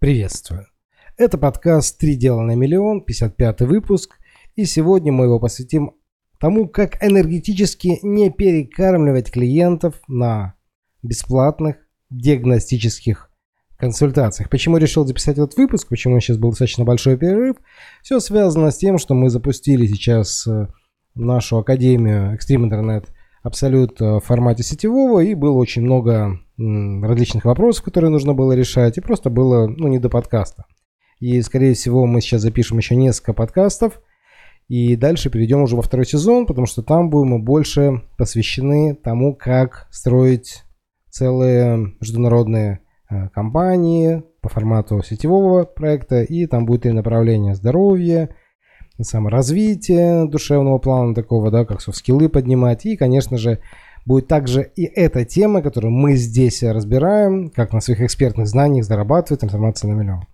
Приветствую. Это подкаст «Три дела на миллион», 55 выпуск, и сегодня мы его посвятим тому, как энергетически не перекармливать клиентов на бесплатных диагностических консультациях. Почему решил записать этот выпуск, почему сейчас был достаточно большой перерыв, все связано с тем, что мы запустили сейчас э, нашу академию Extreme Internet э, в формате сетевого, и было очень много различных вопросов, которые нужно было решать, и просто было, ну, не до подкаста. И, скорее всего, мы сейчас запишем еще несколько подкастов, и дальше перейдем уже во второй сезон, потому что там будем больше посвящены тому, как строить целые международные э, компании по формату сетевого проекта, и там будет и направление здоровья, саморазвитие душевного плана такого, да, как софт-скиллы поднимать. И, конечно же, будет также и эта тема, которую мы здесь разбираем, как на своих экспертных знаниях зарабатывать информацию на миллион.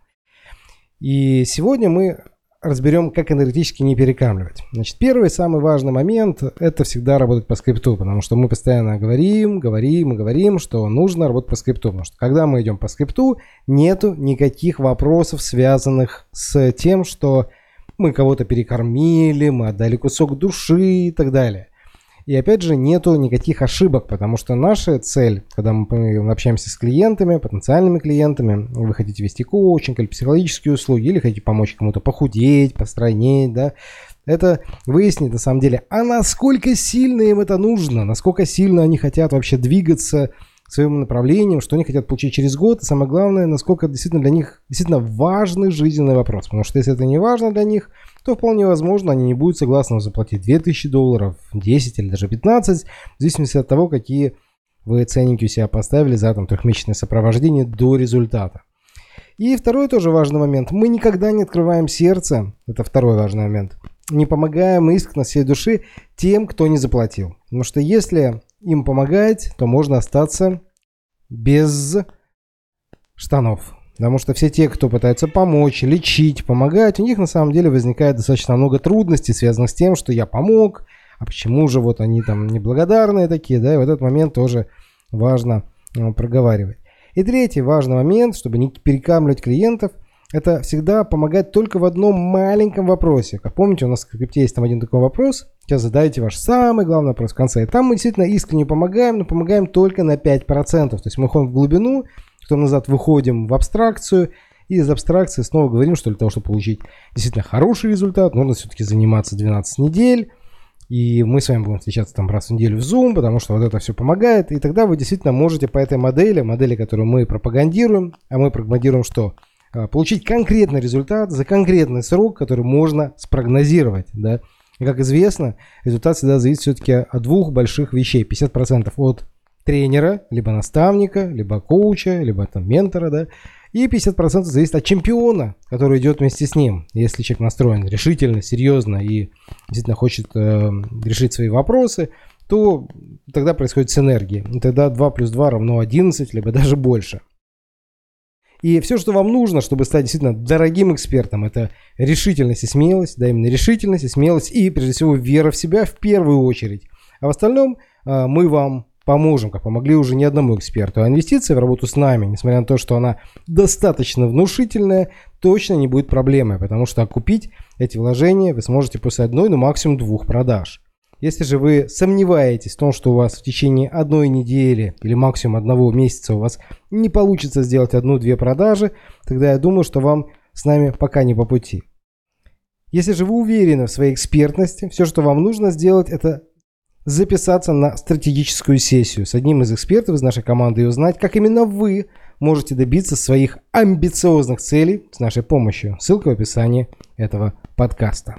И сегодня мы разберем, как энергетически не перекамливать. Значит, первый самый важный момент – это всегда работать по скрипту, потому что мы постоянно говорим, говорим и говорим, что нужно работать по скрипту, потому что когда мы идем по скрипту, нету никаких вопросов, связанных с тем, что мы кого-то перекормили, мы отдали кусок души и так далее. И опять же, нету никаких ошибок, потому что наша цель, когда мы общаемся с клиентами, потенциальными клиентами, вы хотите вести коучинг или психологические услуги, или хотите помочь кому-то похудеть, постройнеть, да, это выяснить на самом деле, а насколько сильно им это нужно, насколько сильно они хотят вообще двигаться своим направлением, что они хотят получить через год, и самое главное, насколько это действительно для них действительно важный жизненный вопрос. Потому что если это не важно для них, то вполне возможно, они не будут согласны заплатить 2000 долларов, 10 или даже 15, в зависимости от того, какие вы ценники у себя поставили за там трехмесячное сопровождение до результата. И второй тоже важный момент. Мы никогда не открываем сердце. Это второй важный момент. Не помогаем искренне всей души тем, кто не заплатил. Потому что если им помогать, то можно остаться без штанов. Потому что все те, кто пытается помочь, лечить, помогать, у них на самом деле возникает достаточно много трудностей, связанных с тем, что я помог, а почему же вот они там неблагодарные такие, да, и в этот момент тоже важно ну, проговаривать. И третий важный момент, чтобы не перекамливать клиентов – это всегда помогает только в одном маленьком вопросе. Как помните, у нас в скрипте есть там один такой вопрос. Сейчас задаете ваш самый главный вопрос в конце. И там мы действительно искренне помогаем, но помогаем только на 5%. То есть мы ходим в глубину, потом назад выходим в абстракцию, и из абстракции снова говорим, что для того, чтобы получить действительно хороший результат, нужно все-таки заниматься 12 недель. И мы с вами будем встречаться там раз в неделю в Zoom, потому что вот это все помогает. И тогда вы действительно можете по этой модели, модели, которую мы пропагандируем, а мы пропагандируем что? А, получить конкретный результат за конкретный срок, который можно спрогнозировать. Да? И как известно, результат всегда зависит все-таки от двух больших вещей. 50% от тренера, либо наставника, либо коуча, либо там ментора, да, и 50% зависит от чемпиона, который идет вместе с ним. Если человек настроен решительно, серьезно и действительно хочет э, решить свои вопросы, то тогда происходит синергия. И тогда 2 плюс 2 равно 11, либо даже больше. И все, что вам нужно, чтобы стать действительно дорогим экспертом, это решительность и смелость, да, именно решительность и смелость, и, прежде всего, вера в себя в первую очередь. А в остальном а, мы вам поможем, как помогли уже не одному эксперту. А инвестиции в работу с нами, несмотря на то, что она достаточно внушительная, точно не будет проблемой, потому что окупить эти вложения вы сможете после одной, ну максимум двух продаж. Если же вы сомневаетесь в том, что у вас в течение одной недели или максимум одного месяца у вас не получится сделать одну-две продажи, тогда я думаю, что вам с нами пока не по пути. Если же вы уверены в своей экспертности, все, что вам нужно сделать, это записаться на стратегическую сессию с одним из экспертов из нашей команды и узнать, как именно вы можете добиться своих амбициозных целей с нашей помощью. Ссылка в описании этого подкаста.